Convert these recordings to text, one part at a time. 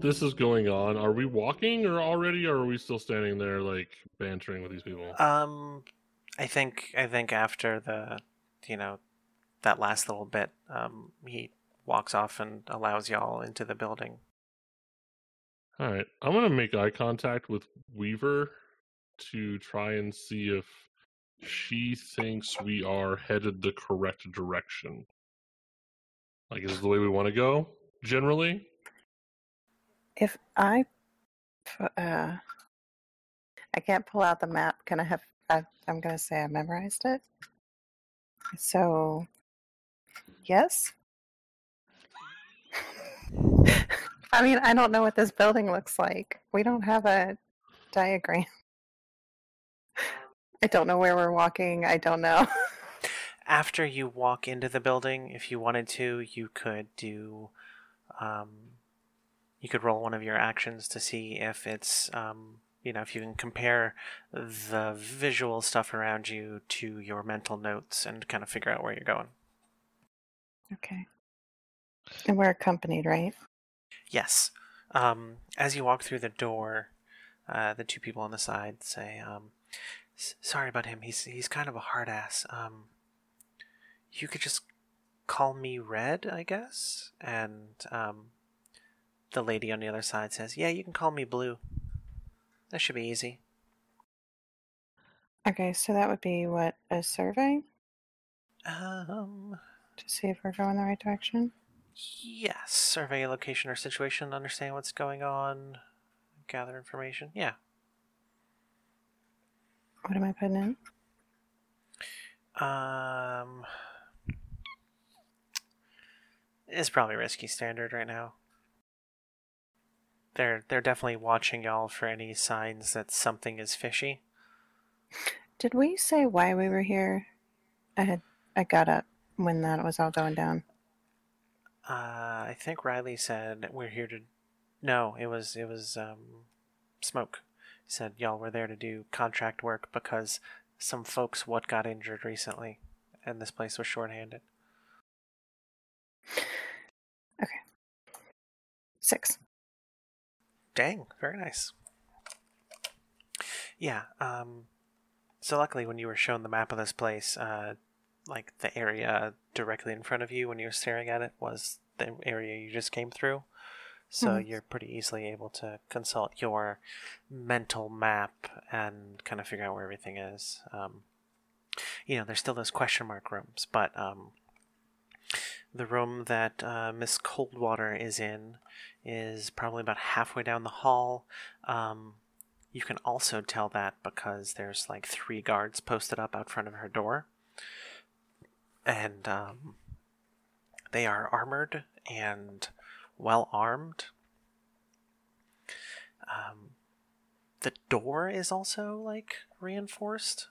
this is going on, are we walking or already, or are we still standing there like bantering with these people? Um, I think I think after the, you know, that last little bit, um, he walks off and allows y'all into the building. All right, I'm gonna make eye contact with Weaver to try and see if she thinks we are headed the correct direction. Like, is this the way we want to go generally? If I, uh, I can't pull out the map. Can I have? I, I'm gonna say I memorized it. So, yes. I mean, I don't know what this building looks like. We don't have a diagram. I don't know where we're walking. I don't know. After you walk into the building, if you wanted to, you could do, um, you could roll one of your actions to see if it's, um, you know, if you can compare the visual stuff around you to your mental notes and kind of figure out where you're going. okay. And we're accompanied, right? Yes. Um, as you walk through the door, uh, the two people on the side say, um, "S- "Sorry about him. He's he's kind of a hard ass. Um, you could just call me Red, I guess." And um, the lady on the other side says, "Yeah, you can call me Blue. That should be easy." Okay, so that would be what a survey Um, to see if we're going the right direction. yes. Survey a location or situation, understand what's going on, gather information. Yeah. What am I putting in? Um, it's probably risky standard right now. They're they're definitely watching y'all for any signs that something is fishy. Did we say why we were here? I had I got up when that was all going down. Uh, I think Riley said we're here to. No, it was it was um, smoke. He said y'all were there to do contract work because some folks what got injured recently, and this place was shorthanded. Six. Dang, very nice. Yeah, um so luckily when you were shown the map of this place, uh like the area directly in front of you when you were staring at it was the area you just came through. So Mhm. you're pretty easily able to consult your mental map and kind of figure out where everything is. Um, you know, there's still those question mark rooms, but um, the room that uh, Miss Coldwater is in is probably about halfway down the hall. Um, you can also tell that because there's like three guards posted up out front of her door. And um, they are armored and well armed. Um, the door is also like reinforced,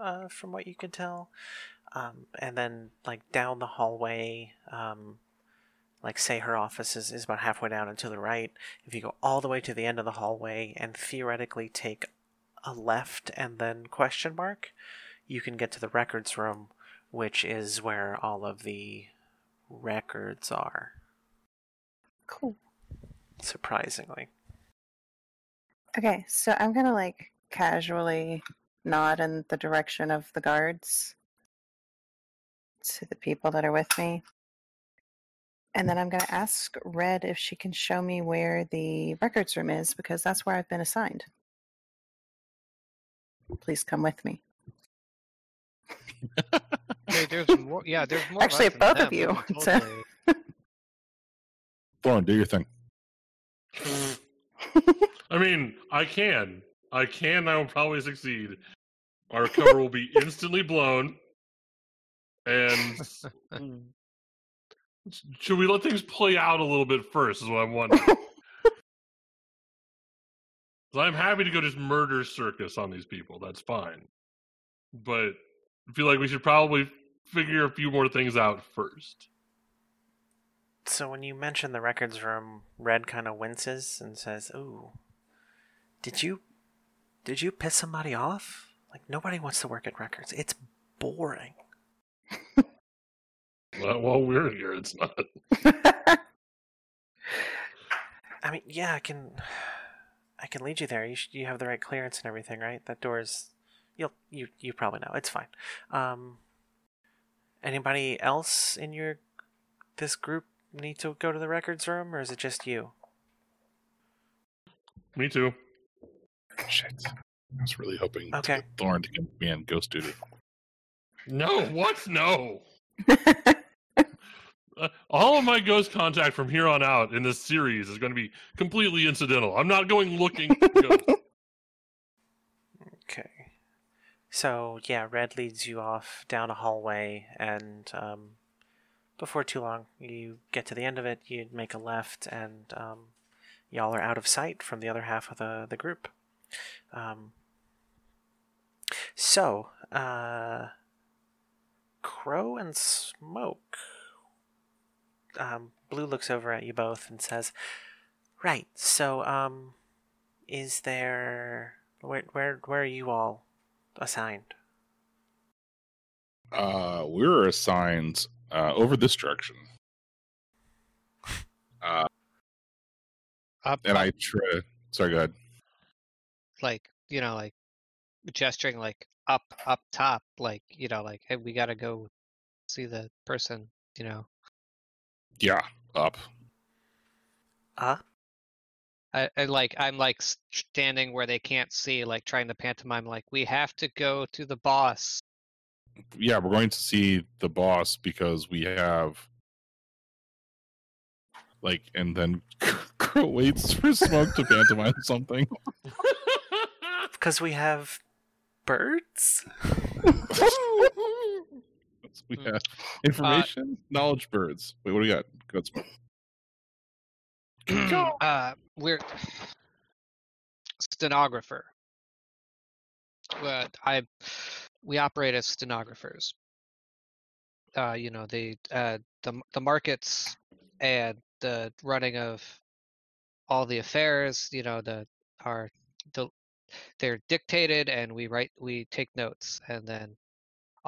uh, from what you can tell. Um, and then like down the hallway, um, like say her office is, is about halfway down and to the right if you go all the way to the end of the hallway and theoretically take a left and then question mark you can get to the records room which is where all of the records are. Cool. surprisingly. Okay, so I'm gonna like casually nod in the direction of the guards to the people that are with me. And mm. then I'm gonna ask Red if she can show me where the records room is because that's where I've been assigned. Please come with me. Hey, there's more. Yeah, there's more. Actually, left than both of you, but so- totally- do your thing. I mean, I can. I can. I will probably succeed. Our cover will be instantly blown. And hmm. should we let things play out a little bit first? Is what I'm wondering. 'Cause I'm happy to go just murder circus on these people. That's fine. But I feel like we should probably figure a few more things out first. so when you mention the records room red kind of winces and says ooh did you did you piss somebody off like nobody wants to work at records it's boring Well, while we're here, it's not. I mean, yeah, I can. I can lead you there. You should, you have the right clearance and everything, right? That door's. You'll you you probably know. It's fine. Um. Anybody else in your this group need to go to the records room, or is it just you? Me too. Shit. I was really hoping to Okay. get Thorn to give me on ghost duty. No, what? No. Uh, all of my ghost contact from here on out in this series is going to be completely incidental. I'm not going looking. for. Okay. So yeah, Red leads you off down a hallway, and um, before too long, you get to the end of it. You make a left, and um, y'all are out of sight from the other half of the the group. Um, so, uh, Crow and Smoke. Um, Blue looks over at you both and says, "Right. So, um, is there where where where are you all assigned? Uh, we're assigned uh, over this direction. Uh, Up, and up, I try. Sorry, go ahead. like you know, like gesturing like up, up top, like you know, like hey, we gotta go see the person. You know, Yeah, up. Uh, I, I like I'm like standing where they can't see, like trying to pantomime, like we have to go to the boss. Yeah, we're going to see the boss because we have. Like, and then Crow waits for Smoke to pantomime something. because we have birds. we Hmm. have information, knowledge birds. Wait, what do we got? Go ahead, uh, we're stenographer. But I, we operate as stenographers. Uh, you know the uh, the the markets and the running of all the affairs. You know the are the they're dictated and we write we take notes and then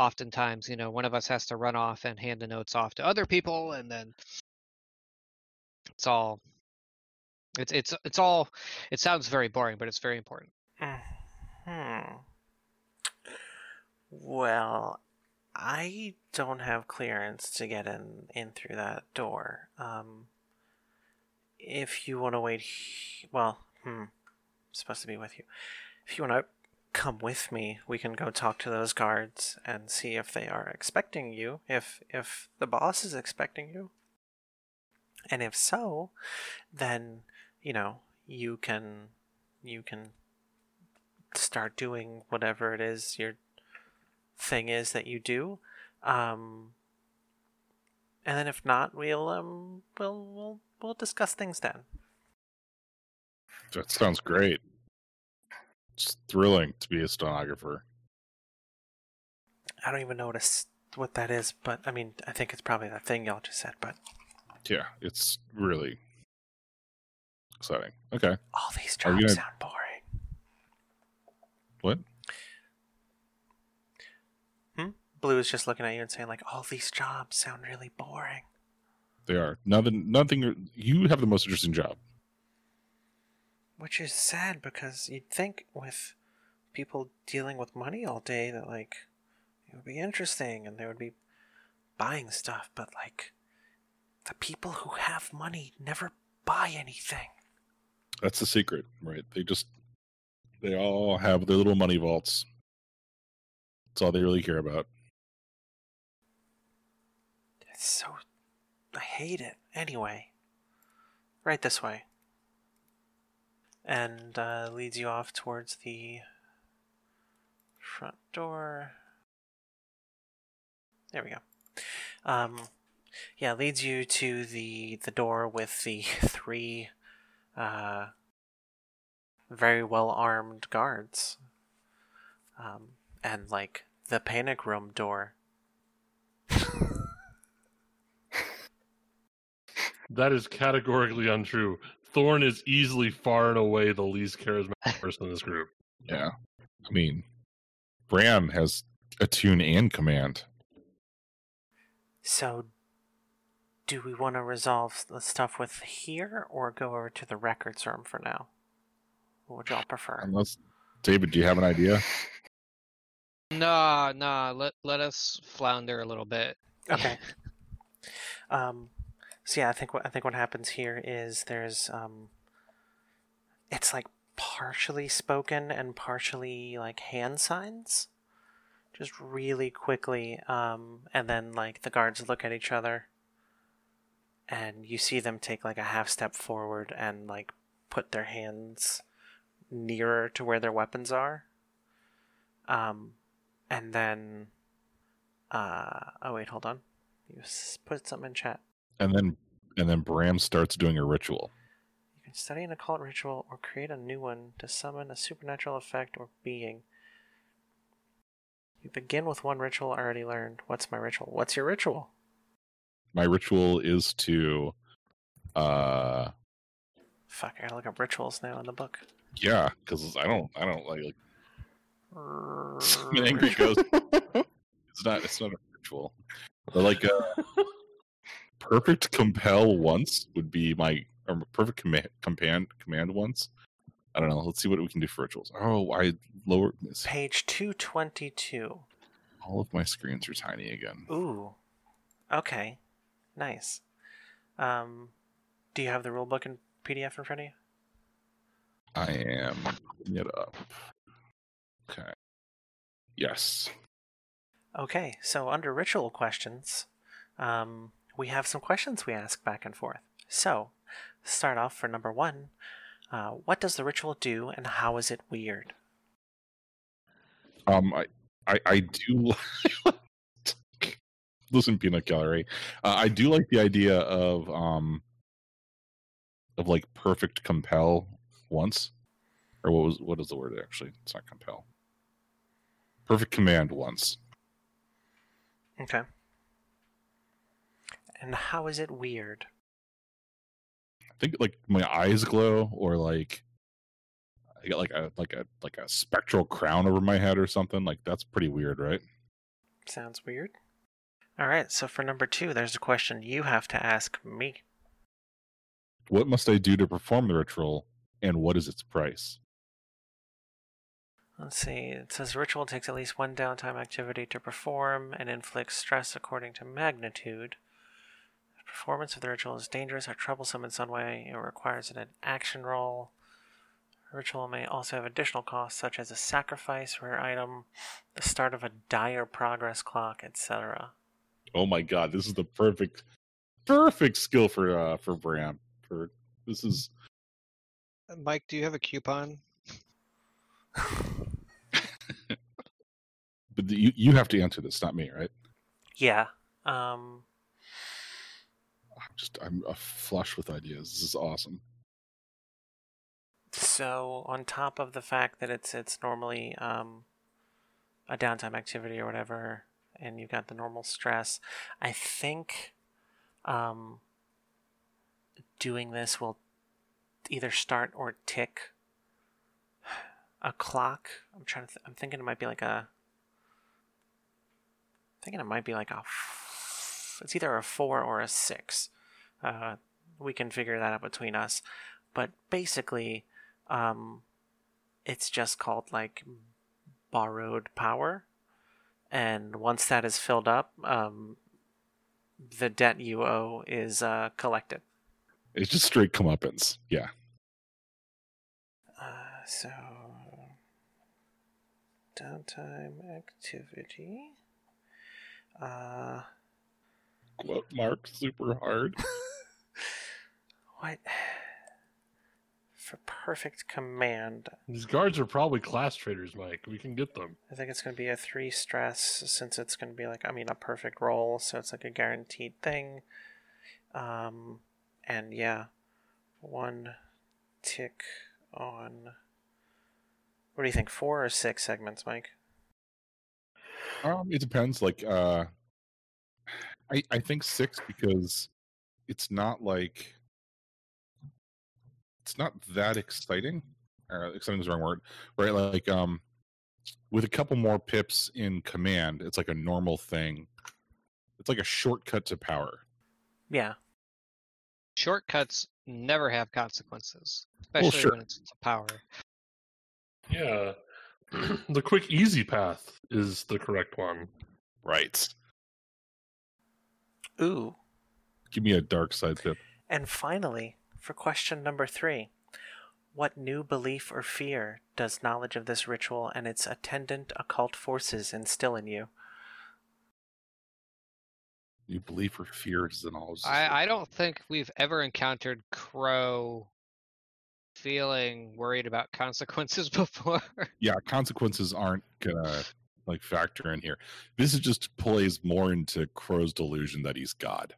oftentimes you know one of us has to run off and hand the notes off to other people and then it's all it's it's it's all it sounds very boring but it's very important Hmm. Well, I don't have clearance to get in in through that door. Um, if you want to wait, he- well, hmm, I'm supposed to be with you. If you want to come with me, we can go talk to those guards and see if they are expecting you. If if the boss is expecting you, and if so, then you know you can you can start doing whatever it is your thing is that you do. Um, and then if not, we'll um we'll we'll we'll discuss things then. That sounds great. It's thrilling to be a stenographer. I don't even know what, a what that is, but I mean, I think it's probably that thing y'all just said. But Yeah, it's really exciting. Okay. all these jobs gonna- sound boring. What? Hmm? Blue is just looking at you and saying like, all these jobs sound really boring. They are. Nothing nothing you have the most interesting job. Which is sad because you'd think with people dealing with money all day that like it would be interesting and they would be buying stuff, but like the people who have money never buy anything. That's the secret, right? They just they all have their little money vaults. That's all they really care about. It's so I hate it. Anyway, right this way. And uh, leads you off towards the front door. There we go. Um, yeah, leads you to the the door with the three uh, very well armed guards. Um, and like the panic room door. That is categorically untrue. Thorn is easily far and away the least charismatic person in this group. Yeah. I mean Bram has attune and command. So, do we want to resolve the stuff with here or go over to the records room for now? What would y'all prefer? Unless David, do you have an idea? Nah, nah. Let let us flounder a little bit. Okay. um, so yeah, I think what I think what happens here is there's um, it's like partially spoken and partially like hand signs, just really quickly. Um, and then like the guards look at each other, and you see them take like a half step forward and like put their hands nearer to where their weapons are. Um, and then, uh, oh wait, hold on. You put something in chat. And then and then Bram starts doing a ritual. You can study an occult ritual or create a new one to summon a supernatural effect or being. You begin with one ritual already learned. What's my ritual? What's your ritual? My ritual is to uh Fuck, I gotta look up rituals now in the book. yeah, because I don't I don't like, like summon angry ghost. It's not it's not a ritual. But like uh perfect compel once would be my or perfect command command command once. I don't know. Let's see what we can do for rituals. Oh, I lowered this. Page 222. All of my screens are tiny again. Ooh. Okay. Nice. Um, do you have the rulebook in PDF in front of you? I am putting it up. Okay. Yes. Okay, so under ritual questions, um, we have some questions we ask back and forth. So, start off for number one. Uh, what does the ritual do, and how is it weird? Um, I, I, I do like. Listen, peanut gallery. Uh, I do like the idea of um, of like perfect compel once, or what was what is the word actually? It's not compel. Perfect command once. Okay. And how is it weird? I think like my eyes glow, or like I get like a like a like a spectral crown over my head or something. Like that's pretty weird, right? Sounds weird. All right, so for number two, there's a question you have to ask me. What must I do to perform the ritual, and what is its price? Let's see. It says ritual takes at least one downtime activity to perform and inflicts stress according to magnitude. If performance of the ritual is dangerous or troublesome in some way, it requires an action roll. Ritual may also have additional costs such as a sacrifice, rare item, the start of a dire progress clock, etc. Oh my god, this is the perfect perfect skill for uh for Bram. For this is Mike, do you have a coupon? but the- you you have to answer this, not me, right? yeah. Um, I'm just I'm flush with ideas. This is awesome. So on top of the fact that it's it's normally um, a downtime activity or whatever, and you've got the normal stress, I think um, doing this will either start or tick a clock. I'm trying to. Th- I'm thinking it might be like a. Thinking it might be like a. f- It's either a four or a six. Uh, we can figure that out between us, but basically, um, it's just called like borrowed power, and once that is filled up, um, the debt you owe is uh, collected. It's just straight comeuppance. Yeah. Uh, so downtime activity. Uh, Quote mark super hard. what? For perfect command, These guards are probably class traders, Mike. We can get them. I think it's going to be a three stress since it's going to be like, I mean, a perfect roll, so it's like a guaranteed thing. Um, and yeah, one tick on. What do you think? Four or six segments, Mike? Um, it depends. Like, uh, I I think six because it's not like it's not that exciting. Uh, exciting is the wrong word, right? Like, um, with a couple more pips in command, it's like a normal thing. It's like a shortcut to power. Yeah. Shortcuts never have consequences, Well, especially sure. when it's a power. Yeah. the quick, easy path is the correct one. Right. Ooh. Give me a dark side tip. And finally, for question number three What new belief or fear does knowledge of this ritual and its attendant occult forces instill in you? You believe or fear is in all. I, I don't think we've ever encountered Crow feeling worried about consequences before. yeah, consequences aren't gonna like factor in here. This is just plays more into Crow's delusion that he's God.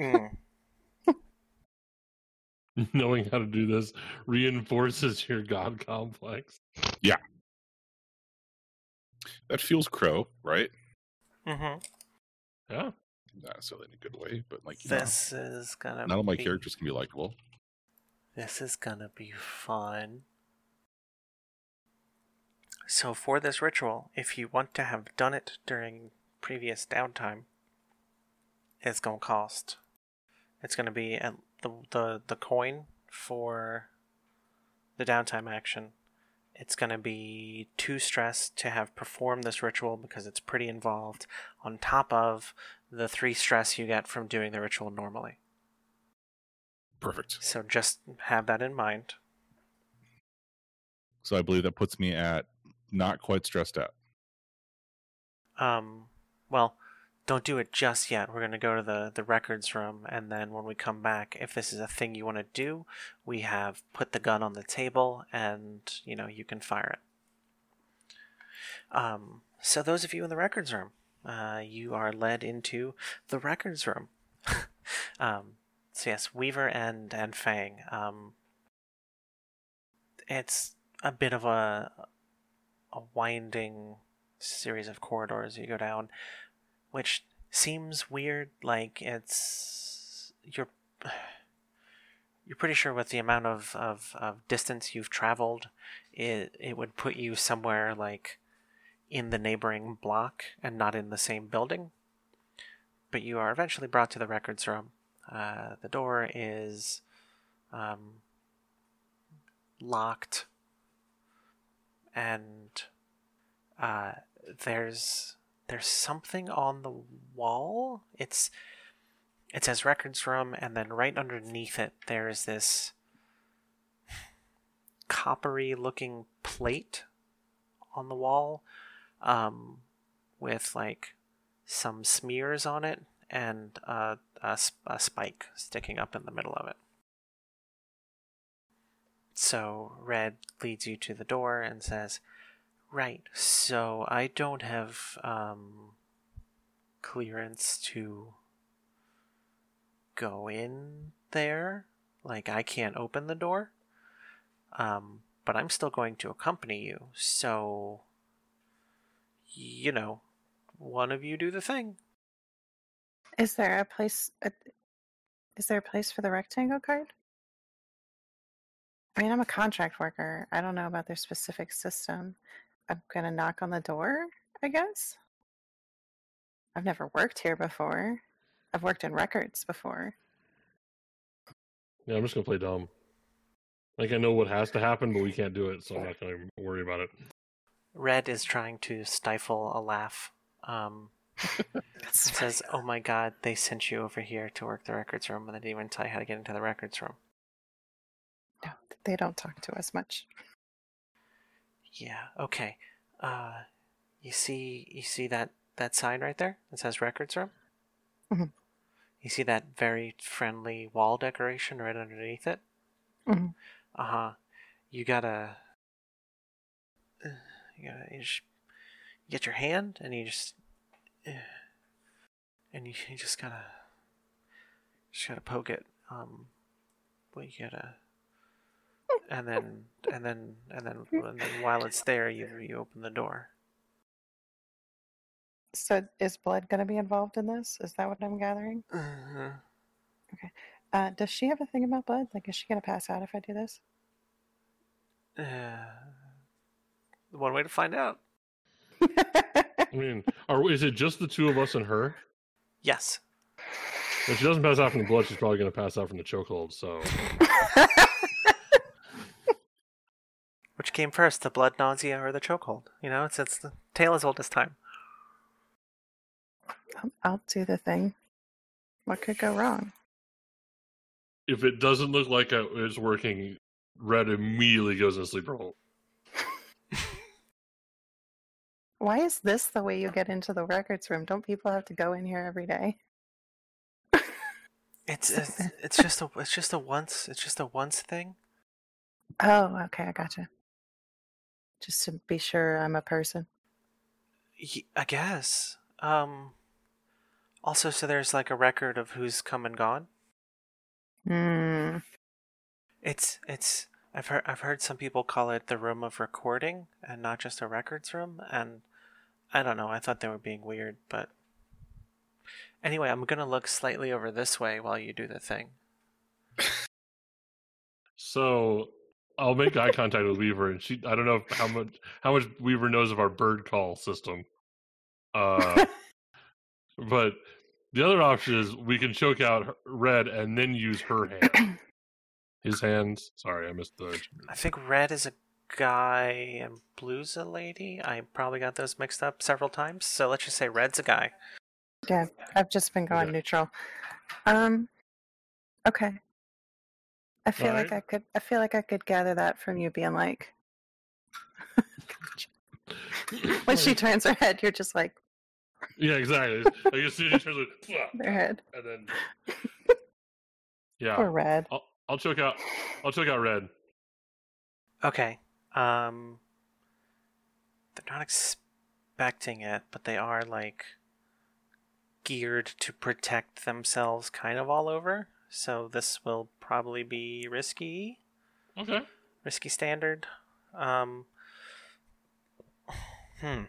Mm. Knowing how to do this reinforces your god complex. Yeah. That feels Crow, right? Mm hmm Yeah. Not necessarily in a good way, but like you know, This is gonna none of my be, characters can be likable. This is gonna be fun. So for this ritual, if you want to have done it during previous downtime, it's gonna cost. It's gonna be at the the the coin for the downtime action. It's gonna be two stress to have performed this ritual because it's pretty involved. On top of the three stress you get from doing the ritual normally. Perfect. So just have that in mind. So I believe that puts me at not quite stressed out. Um, well, don't do it just yet. We're going to go to the, the records room, and then when we come back, if this is a thing you want to do, we have put the gun on the table, and, you know, you can fire it. Um, so those of you in the records room, uh, you are led into the records room. um, so yes, Weaver and, and Fang. Um, it's a bit of a, a winding series of corridors you go down, which seems weird. Like it's you're you're pretty sure with the amount of, of, of distance you've traveled, it it would put you somewhere like in the neighboring block and not in the same building. But you are eventually brought to the records room. Uh, the door is um, locked, and uh, there's there's something on the wall. It's it says records room, and then right underneath it there is this coppery looking plate on the wall, um, with like some smears on it and a, a spike sticking up in the middle of it. So Red leads you to the door and says, Right, so I don't have um, clearance to go in there. Like, I can't open the door. Um, but I'm still going to accompany you, so. You know, one of you do the thing. Is there a place? Is there a place for the rectangle card? I mean, I'm a contract worker. I don't know about their specific system. I'm gonna knock on the door, I guess. I've never worked here before. I've worked in records before. Yeah, I'm just gonna play dumb. Like I know what has to happen, but we can't do it, so I'm not gonna worry about it. Red is trying to stifle a laugh. Um, says, "Oh my God, they sent you over here to work the records room, and they didn't even tell you how to get into the records room." no, they don't talk to us much. Yeah. Okay. Uh, you see, you see that that sign right there that says records room. Mhm. You see that very friendly wall decoration right underneath it. Mhm. Uh huh. You gotta. You gotta. You just get your hand and you just. And you, you just gotta. Just gotta poke it. Um. Well, you gotta. And then, and then, and then, and then, while it's there, you you open the door. So, is blood gonna be involved in this? Is that what I'm gathering? Uh, Uh, does she have a thing about blood? Like, is she gonna pass out if I do this? uh, one way to find out. I mean, are is it just the two of us and her? Yes. If she doesn't pass out from the blood, she's probably going to pass out from the chokehold. So Which came first, the blood nausea or the chokehold? You know, it's it's the tale as old as time. I'll, I'll do the thing. What could go wrong? if it doesn't look like it's working, Red immediately goes in sleeper hold. Why is this the way you get into the records room? Don't people have to go in here every day? It's it's, it's just a it's just a once it's just a once thing. Oh, okay, I gotcha. Just to be sure I'm a person. I guess. Um. Also, so there's like a record of who's come and gone. Hmm. It's it's I've heard I've heard some people call it the room of recording and not just a records room and I don't know, I thought they were being weird, but anyway, I'm gonna look slightly over this way while you do the thing. So I'll make eye contact with Weaver, and she. I don't know how much how much Weaver knows of our bird call system. Uh, but the other option is we can choke out Red and then use her hand. His hands. Sorry, I missed the. I think red is a guy and blue's a lady. I probably got those mixed up several times, so let's just say red's a guy. Yeah, I've just been going Okay. neutral. Um. Okay. I feel like Alright. I could. I feel like I could gather that from you being like. when she turns her head, you're just like Yeah, exactly. like as soon as she turns it, "Pwah," their head and then. Yeah, or red. I'll, I'll choke out. I'll choke out Red. Okay. Um they're not expecting it, but they are like geared to protect themselves kind of all over. So this will probably be risky. Okay. Risky standard. Um Hmm.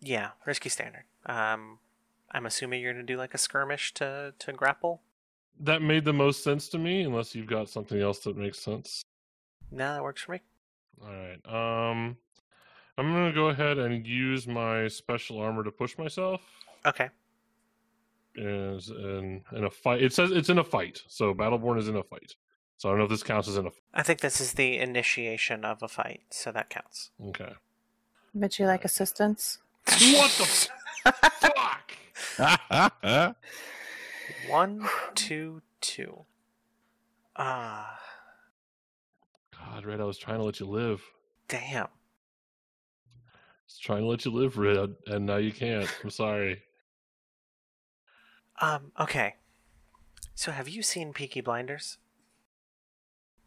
Yeah, risky standard. Um I'm assuming you're gonna do like a skirmish to to grapple. That made the most sense to me, unless you've got something else that makes sense. No, that works for me. All right. Um, I'm gonna go ahead and use my special armor to push myself. Okay. Is in in a fight. It says it's in a fight, so Battleborn is in a fight. So I don't know if this counts as in a. I think this is the initiation of a fight, so that counts. Okay. Would you like assistance? What the fuck? One, two, two. Ah, God, Red, I was trying to let you live. damn. I was trying to let you live, Red, and now you can't. I'm sorry. Um, okay. So have you seen Peaky Blinders?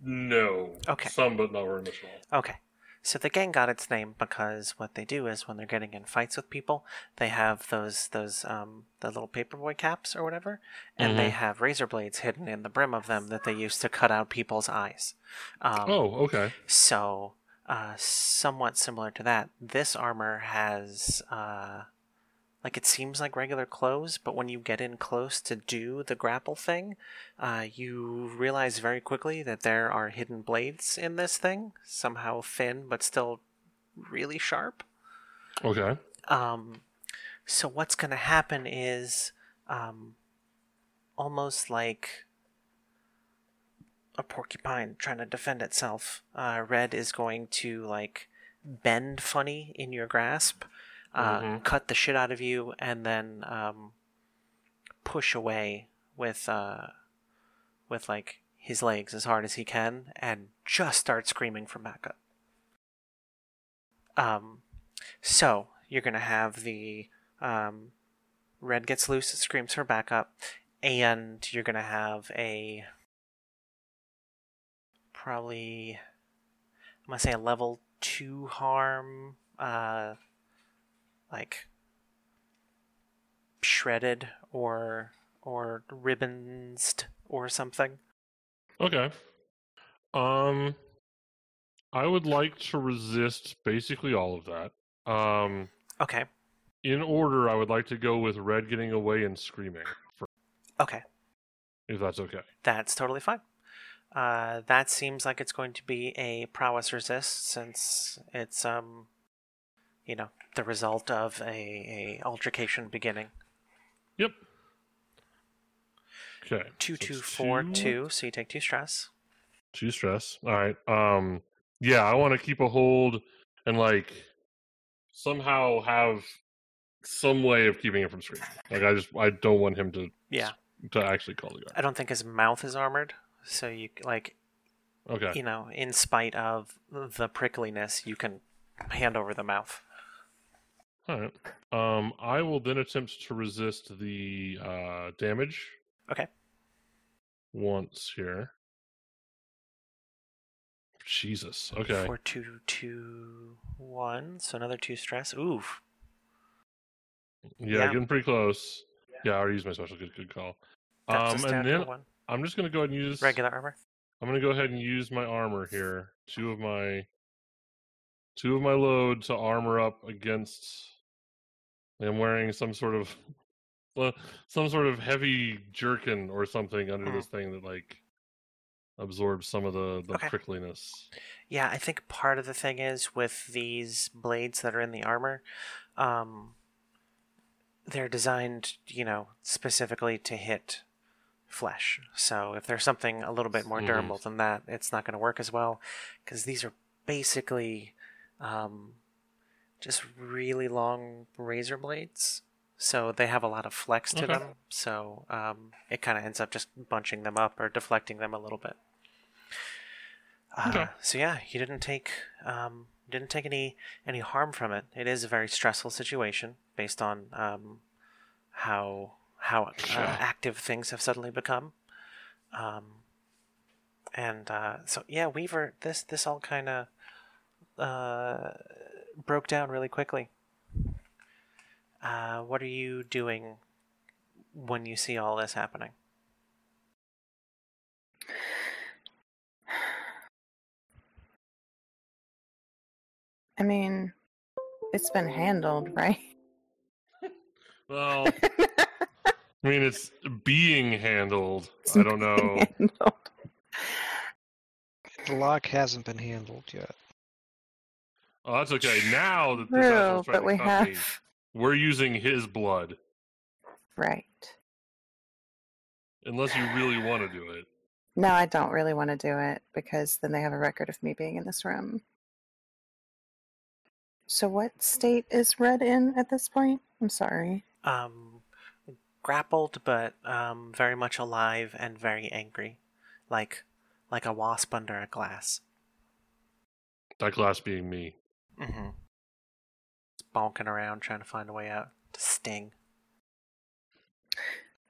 No. Okay. Some, but not very much at all. Okay. So the gang got its name because what they do is when they're getting in fights with people, they have those those um the little paperboy caps or whatever, and they Mhm. have razor blades hidden in the brim of them that they use to cut out people's eyes. Um, Oh, okay. So, uh, somewhat similar to that, this armor has, uh, like it seems like regular clothes, but when you get in close to do the grapple thing, uh, you realize very quickly that there are hidden blades in this thing, somehow thin but still really sharp. Okay. Um, so what's going to happen is um, almost like a porcupine trying to defend itself. Uh, Red is going to like bend funny in your grasp, uh, Mhm. cut the shit out of you, and then um, push away with uh, with like his legs as hard as he can, and just start screaming for backup. Um, so you're gonna have the um, red gets loose, screams for backup, and you're gonna have a probably I'm gonna say a level two harm, uh, like shredded or or ribbonsed or something. Okay. Um, I would like to resist basically all of that. Um, Okay, in order, I would like to go with Red getting away and screaming, for, okay, if that's okay. that's totally fine. Uh, that seems like it's going to be a prowess resist since it's um, you know, the result of a, a altercation beginning. Yep. Okay. Two, so two, two. So you take two stress. Two stress. All right. Um. Yeah, I want to keep a hold and like somehow have some way of keeping him from screaming. Like I just I don't want him to Yeah. to actually call the guard. I don't think his mouth is armored, so you like Okay. you know, in spite of the prickliness, you can hand over the mouth. All right. Um, I will then attempt to resist the uh, damage. Okay. Once here. Jesus. Okay. Four, two, two, one. So another two stress. Oof. Yeah, yeah. getting pretty close. Yeah, I already used my special. Good, good call. That's Um, and then one. I'm just gonna go ahead and use. Regular armor. I'm gonna go ahead and use my armor here. Two of my. Two of my load to armor up against. I'm wearing some sort of. Some sort of heavy jerkin or something under Mhm. this thing that like absorbs some of the the Okay. prickliness. Yeah, I think part of the thing is with these blades that are in the armor, um, they're designed, you know, specifically to hit flesh. So if there's something a little bit more Mhm. durable than that, it's not going to work as well because these are basically um, just really long razor blades. So they have a lot of flex to Okay. them. So um, it kind of ends up just bunching them up or deflecting them a little bit. Uh, Okay. So yeah, you didn't take um, didn't take any any harm from it. It is a very stressful situation based on um, how how uh, active things have suddenly become. Um, and uh, so yeah, Weaver, this this all kind of uh, broke down really quickly. Uh, what are you doing when you see all this happening? I mean, it's been handled, right? Well, I mean, it's being handled. I don't know. Handled. The lock hasn't been handled yet. Oh, that's okay. Now that this True, asshole's trying but we have me, we're using his blood. right. Unless you really want to do it. No, I don't really want to do it because then they have a record of me being in this room. So, what state is Red in at this point? I'm sorry. Um, grappled, but um, very much alive and very angry, like like a wasp under a glass. That glass being me. Mm-hmm. It's bonking around trying to find a way out to sting.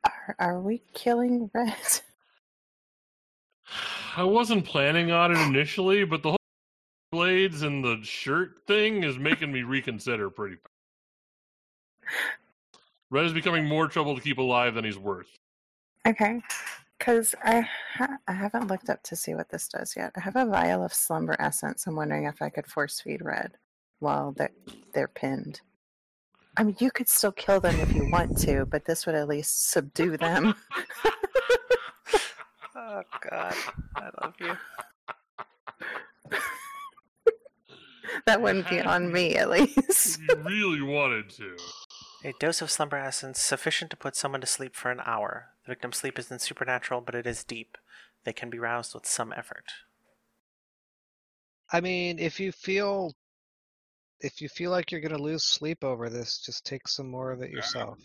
Are, are we killing Red? I wasn't planning on it initially, but the whole blades and the shirt thing is making me reconsider pretty fast. Red is becoming more trouble to keep alive than he's worth. Okay. Because I, ha- I haven't looked up to see what this does yet. I have a vial of slumber essence. I'm wondering if I could force feed Red while they're, they're pinned. I mean, you could still kill them if you want to, but this would at least subdue them. Oh God, I love you. that wouldn't be on me, at least. If you really wanted to. A dose of slumber essence sufficient to put someone to sleep for an hour. The victim's sleep isn't supernatural, but it is deep. They can be roused with some effort. I mean, if you feel if you feel like you're gonna lose sleep over this, just take some more of it yourself.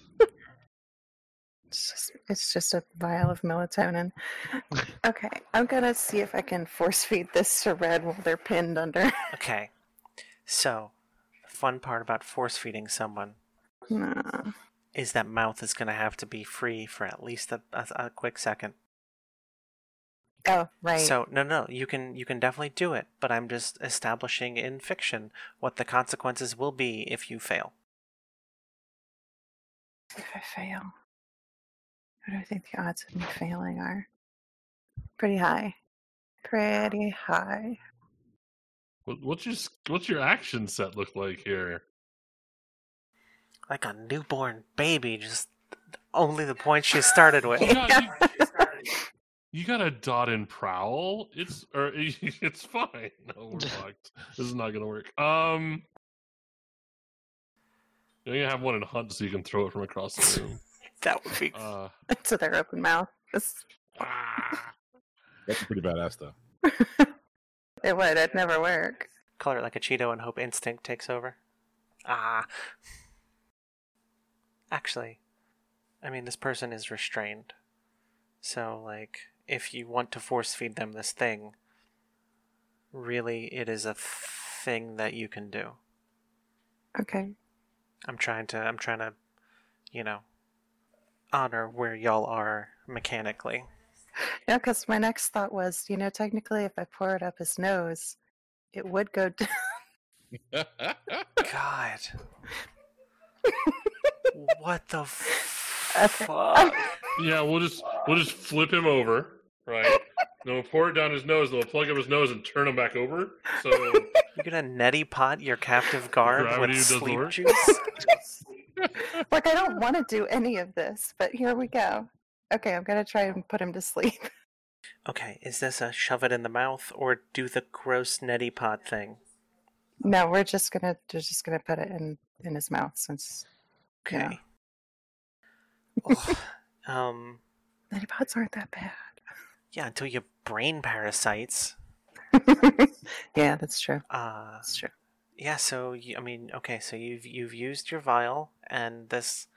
It's just, it's just a vial of melatonin. Okay, I'm gonna see if I can force feed this to Red while they're pinned under. Okay, so the fun part about force feeding someone No. is that mouth is going to have to be free for at least a, a, a quick second. Oh, right. So no, no, you can you can definitely do it, but I'm just establishing in fiction what the consequences will be if you fail. if I fail, what do I think the odds of me failing are? Pretty high. Pretty high. What's your what's your action set look like here? Like a newborn baby, just only the points she started with. Oh, you got, you, you got a dot and prowl. It's or it's fine. No, we're fucked. This is not gonna work. Um, you're gonna have one in hunt so you can throw it from across the room. That would be Uh, to their open mouth. It's- Ah. That's pretty badass though. it would. It'd never work. Color it like a Cheeto and hope instinct takes over. Ah. Actually, I mean, this person is restrained. So, like, if you want to force feed them this thing, really, it is a thing that you can do. Okay. I'm trying to, I'm trying to, you know, honor where y'all are mechanically. Yeah, because my next thought was, you know, technically, if I pour it up his nose, it would go down. God. what the Okay. fuck? Yeah, we'll just we'll just flip him over, right? Then we'll pour it down his nose. Then we'll plug up his nose and turn him back over. So You're gonna neti pot your captive guard Gravity with doesn't sleep work? juice? like, I don't want to do any of this, but here we go. Okay, I'm going to try and put him to sleep. Okay, is this a shove it in the mouth or do the gross neti pot thing? No, we're just going to we're just going to put it in, in his mouth since Yeah. Okay. Ugh. um, neti pots aren't that bad. Yeah, until you brain parasites. yeah, that's true. Uh, That's true. yeah. So you, I mean, okay. So you've you've used your vial, and this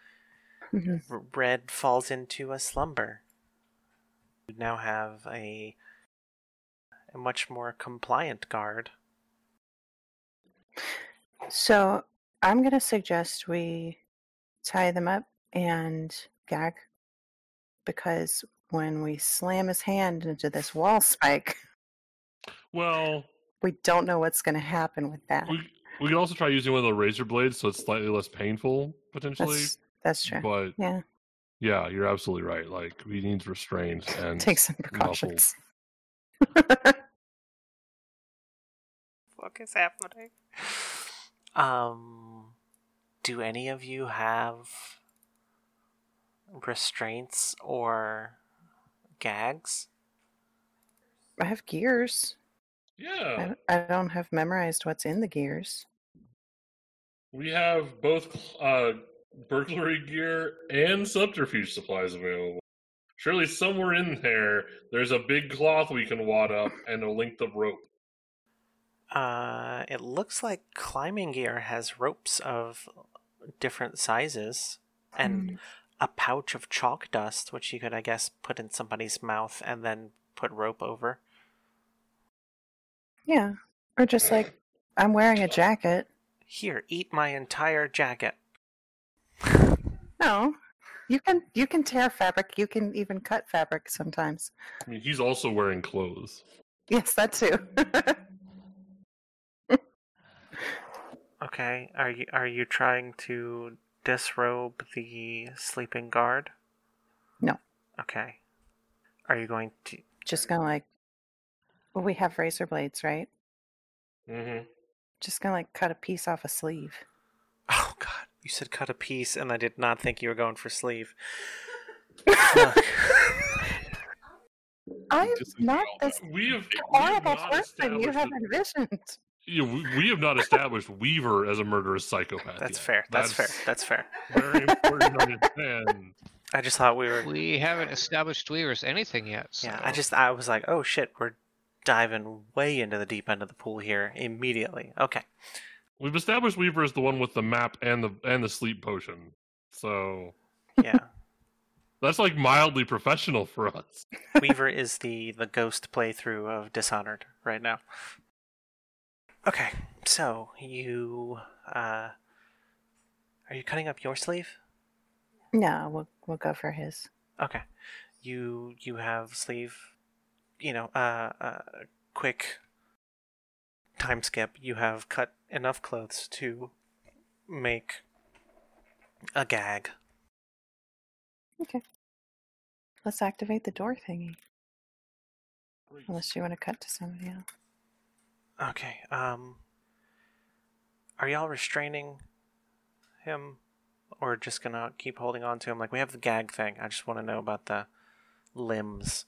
Mhm. r- red falls into a slumber. You now have a a much more compliant guard. So I'm going to suggest we tie them up and gag because when we slam his hand into this wall spike, well, we don't know what's going to happen with that. we we can also try using one of the razor blades, so it's slightly less painful potentially. That's that's true. But Yeah, yeah, you're absolutely right. Like he needs restraint and take some muffled. precautions. fuck is happening? Um, do any of you have restraints or gags? I have gears. yeah, I, I don't have memorized what's in the gears. we have both uh, burglary gear and subterfuge supplies available. Surely somewhere in there, there's a big cloth we can wad up and a length of rope. Uh, it looks like climbing gear has ropes of different sizes and a pouch of chalk dust, which you could, I guess, put in somebody's mouth and then put rope over. Yeah, or just like I'm wearing a jacket. Here, eat my entire jacket. No, you can you can tear fabric. You can even cut fabric sometimes. I mean, he's also wearing clothes. Yes, that too. Okay, are you are you trying to disrobe the sleeping guard? No. Okay. Are you going to? just gonna like. Well, we have razor blades, right? Mm-hmm. Just gonna like cut a piece off a sleeve. Oh God! You said cut a piece, and I did not think you were going for sleeve. I'm not this We have, we have horrible person you established have that- envisioned. Yeah, we, we have not established Weaver as a murderous psychopath. That's yet. fair. That's, fair. That's fair. Very important to understand. I just thought we were. We haven't established Weaver as anything yet. So. Yeah, I just I was like, oh shit, we're diving way into the deep end of the pool here immediately. Okay. We've established Weaver as the one with the map and the and the sleep potion. So Yeah. that's like mildly professional for us. Weaver is the the ghost playthrough of Dishonored right now. Okay, so you uh are you cutting up your sleeve? No, we'll we'll go for his. Okay. You you have sleeve you know, uh uh quick time skip. You have cut enough clothes to make a gag. Okay, let's activate the door thingy. Unless you want to cut to somebody else. Okay. Um Are y'all restraining him or just going to keep holding on to him like we have the gag thing. I just want to know about the limbs.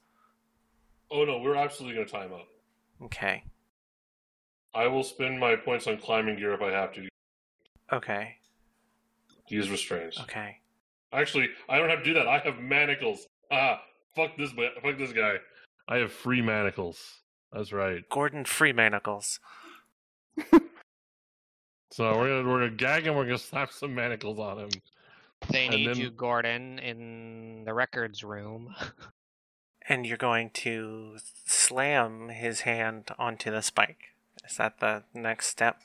Oh no, we're absolutely gonna time up. Okay. I will spend my points on climbing gear if I have to Okay. use restraints. Okay. Actually, I don't have to do that. I have manacles. Ah, fuck this, fuck this guy. I have free manacles. That's right. Gordon Freemanacles. So we're gonna we're gonna gag him. We're gonna slap some manacles on him. They And need then- you, Gordon, in the records room. And you're going to slam his hand onto the spike. Is that the next step?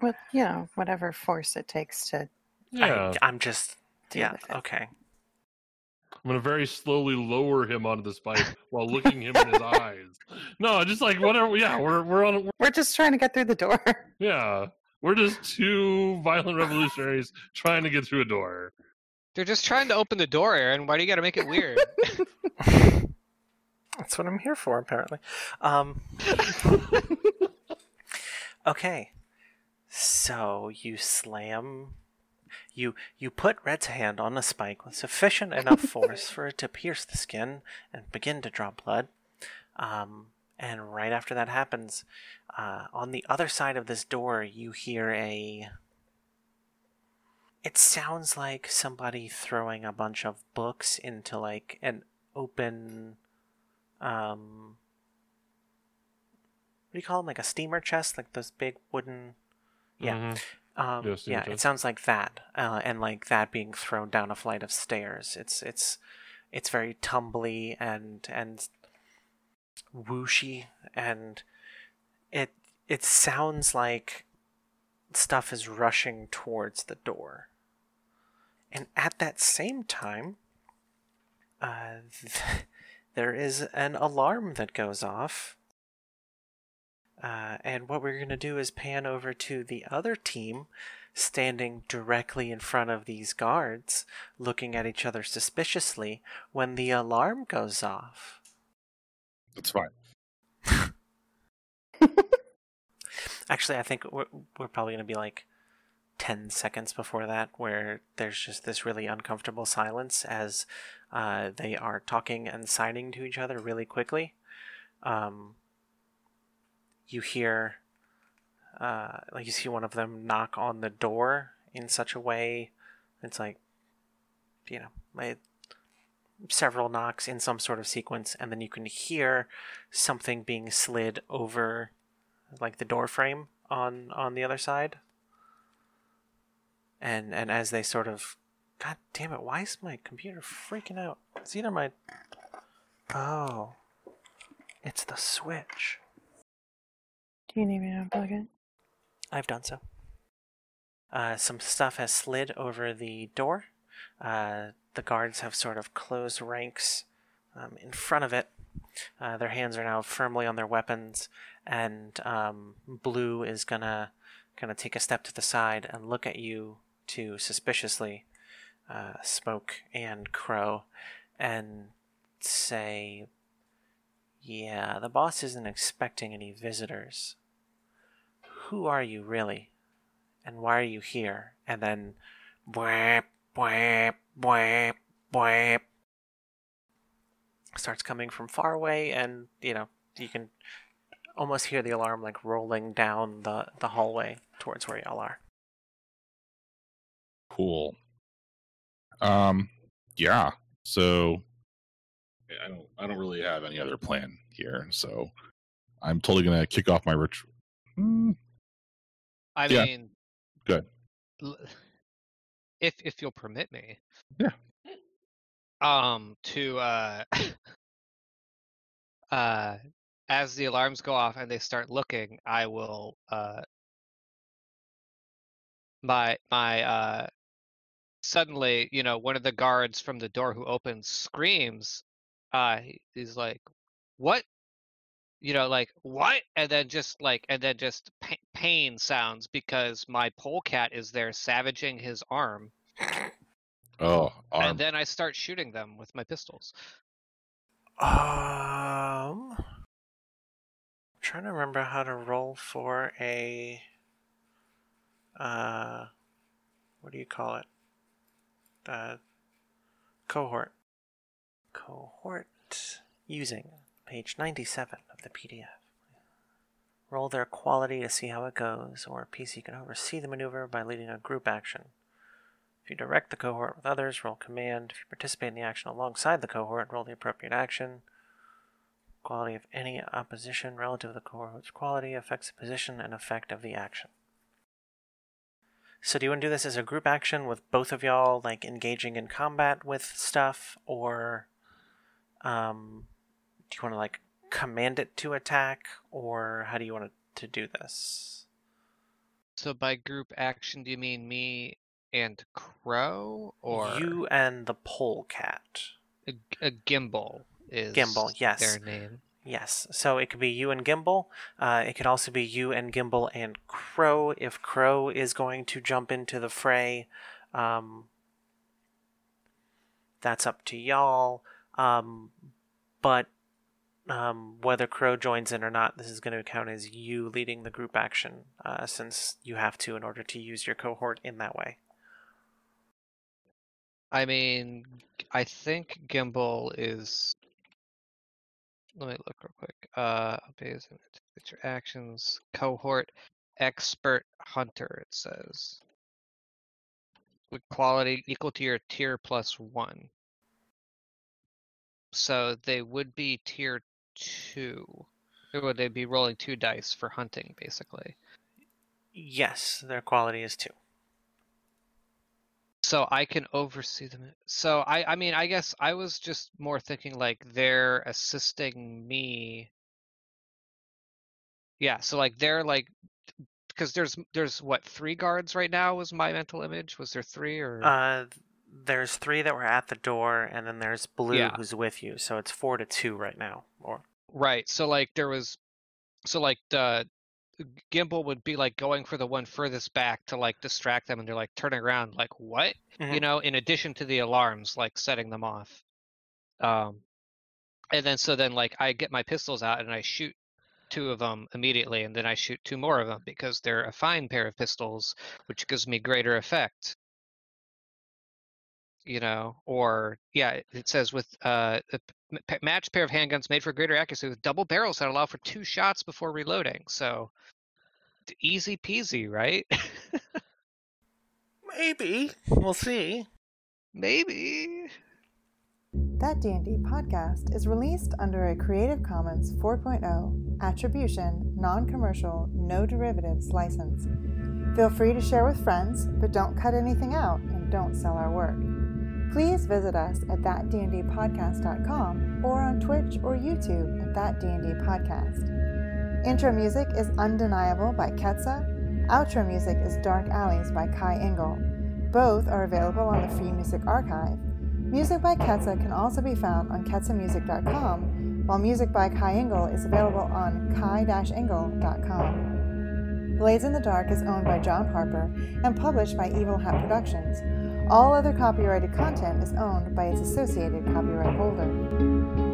With you know whatever force it takes to Yeah, I, I'm just. yeah, with it. okay. I'm gonna very slowly lower him onto this bike while looking him in his eyes. No, just like whatever. Yeah, we're we're on. We're, We're just trying to get through the door. yeah, we're just two violent revolutionaries trying to get through a door. They're just trying to open the door, Aaron. Why do you gotta make it weird? That's what I'm here for, apparently. Um, okay, so you slam, you you put Red's hand on the spike with sufficient enough force for it to pierce the skin and begin to draw blood. Um, and right after that happens, uh, on the other side of this door, you hear a. It sounds like somebody throwing a bunch of books into like an open um what do you call them like a steamer chest like those big wooden yeah Mhm. Um Yeah, yeah it sounds like that uh, and like that being thrown down a flight of stairs it's it's it's very tumbly and and whooshy and it it sounds like stuff is rushing towards the door and at that same time uh, there is an alarm that goes off. Uh, and what we're going to do is pan over to the other team standing directly in front of these guards, looking at each other suspiciously when the alarm goes off. That's fine. Actually, I think we're, we're probably going to be like 10 seconds before that, where there's just this really uncomfortable silence as uh, they are talking and signing to each other really quickly. Um, you hear, uh, like, you see one of them knock on the door in such a way it's like, you know, like several knocks in some sort of sequence, and then you can hear something being slid over like the door frame on on the other side. And and as they sort of god damn it why is my computer freaking out? It's either my oh it's the switch Do you need me to unplug it? i've done so. Uh, some stuff has slid over the door. Uh, the guards have sort of closed ranks um, in front of it. Uh, their hands are now firmly on their weapons and um, blue is gonna gonna take a step to the side and look at you two suspiciously uh, smoke and crow and say yeah the boss isn't expecting any visitors who are you really and why are you here and then bwap, bwap, bwap, bwap, starts coming from far away and you know you can almost hear the alarm like rolling down the, the hallway towards where y'all are. Cool. Um, yeah. So I don't, I don't really have any other plan here. So I'm totally gonna kick off my ritual. Hmm, I Yeah. mean, Good. If if you'll permit me. Yeah. Um, to uh, uh, as the alarms go off and they start looking, I will uh, my my uh, suddenly, you know, one of the guards from the door who opens screams. Uh, he's like, "What?" You know, like what? And then just like, and then just pa- pain sounds because my polecat is there savaging his arm, Oh, arm. and then I start shooting them with my pistols. Um, I'm trying to remember how to roll for a uh, what do you call it? Uh, cohort. Cohort using page 97 of the PDF. Roll their quality to see how it goes, or a PC can oversee the maneuver by leading a group action. If you direct the cohort with others, roll command. If you participate in the action alongside the cohort, roll the appropriate action. Quality of any opposition relative to the cohort's quality affects the position and effect of the action. So do you want to do this as a group action with both of y'all like engaging in combat with stuff, or um, do you want to like command it to attack, or how do you want it to do this? So by group action, do you mean me and Crow, or you and the polecat? a, a gimbal is Gimbal, yes. their name. Yes. So it could be you and Gimbal. Uh, it could also be you and Gimbal and Crow if Crow is going to jump into the fray. Um, that's up to y'all. Um, but um, whether Crow joins in or not, this is going to count as you leading the group action, uh, since you have to in order to use your cohort in that way. I mean, I think Gimbal is. Let me look real quick. Uh, it's your actions. Cohort expert hunter. It says with quality equal to your tier plus one. So they would be tier two. Would they be rolling two dice for hunting, basically? Yes, their quality is two. So I can oversee them. So I, I mean, I guess I was just more thinking like they're assisting me. Yeah, so like they're like, because there's there's what three guards right now was my mental image. Was there three or? Uh, there's three that were at the door, and then there's Blue Yeah. who's with you. So it's four to two right now. Or Right. So like there was, so like the Gimbal would be like going for the one furthest back to like distract them, and they're like turning around, like what? You Mhm. know, in addition to the alarms, like setting them off. Um, and then so then like I get my pistols out and I shoot two of them immediately, and then I shoot two more of them because they're a fine pair of pistols, which gives me greater effect. You know, or yeah, it- says with uh, a p- m- pa- matched pair of handguns made for greater accuracy with double barrels that allow for two shots before reloading. So easy peasy, right? maybe we'll see. Maybe. That D&D podcast is released under a Creative Commons 4.0 Attribution, Non-Commercial, No Derivatives license. Feel free to share with friends, but don't cut anything out and don't sell our work. Please visit us at thatdndpodcast.com or on Twitch or YouTube at That D&D Podcast. Intro music is Undeniable by Ketsa. Outro music is Dark Alleys by Kai Engel. Both are available on the Free Music Archive. Music by Ketsa can also be found on ketsamusic.com, while music by Kai Engel is available on kai-engel.com. Blades in the Dark is owned by John Harper and published by Evil Hat Productions. All other copyrighted content is owned by its associated copyright holder.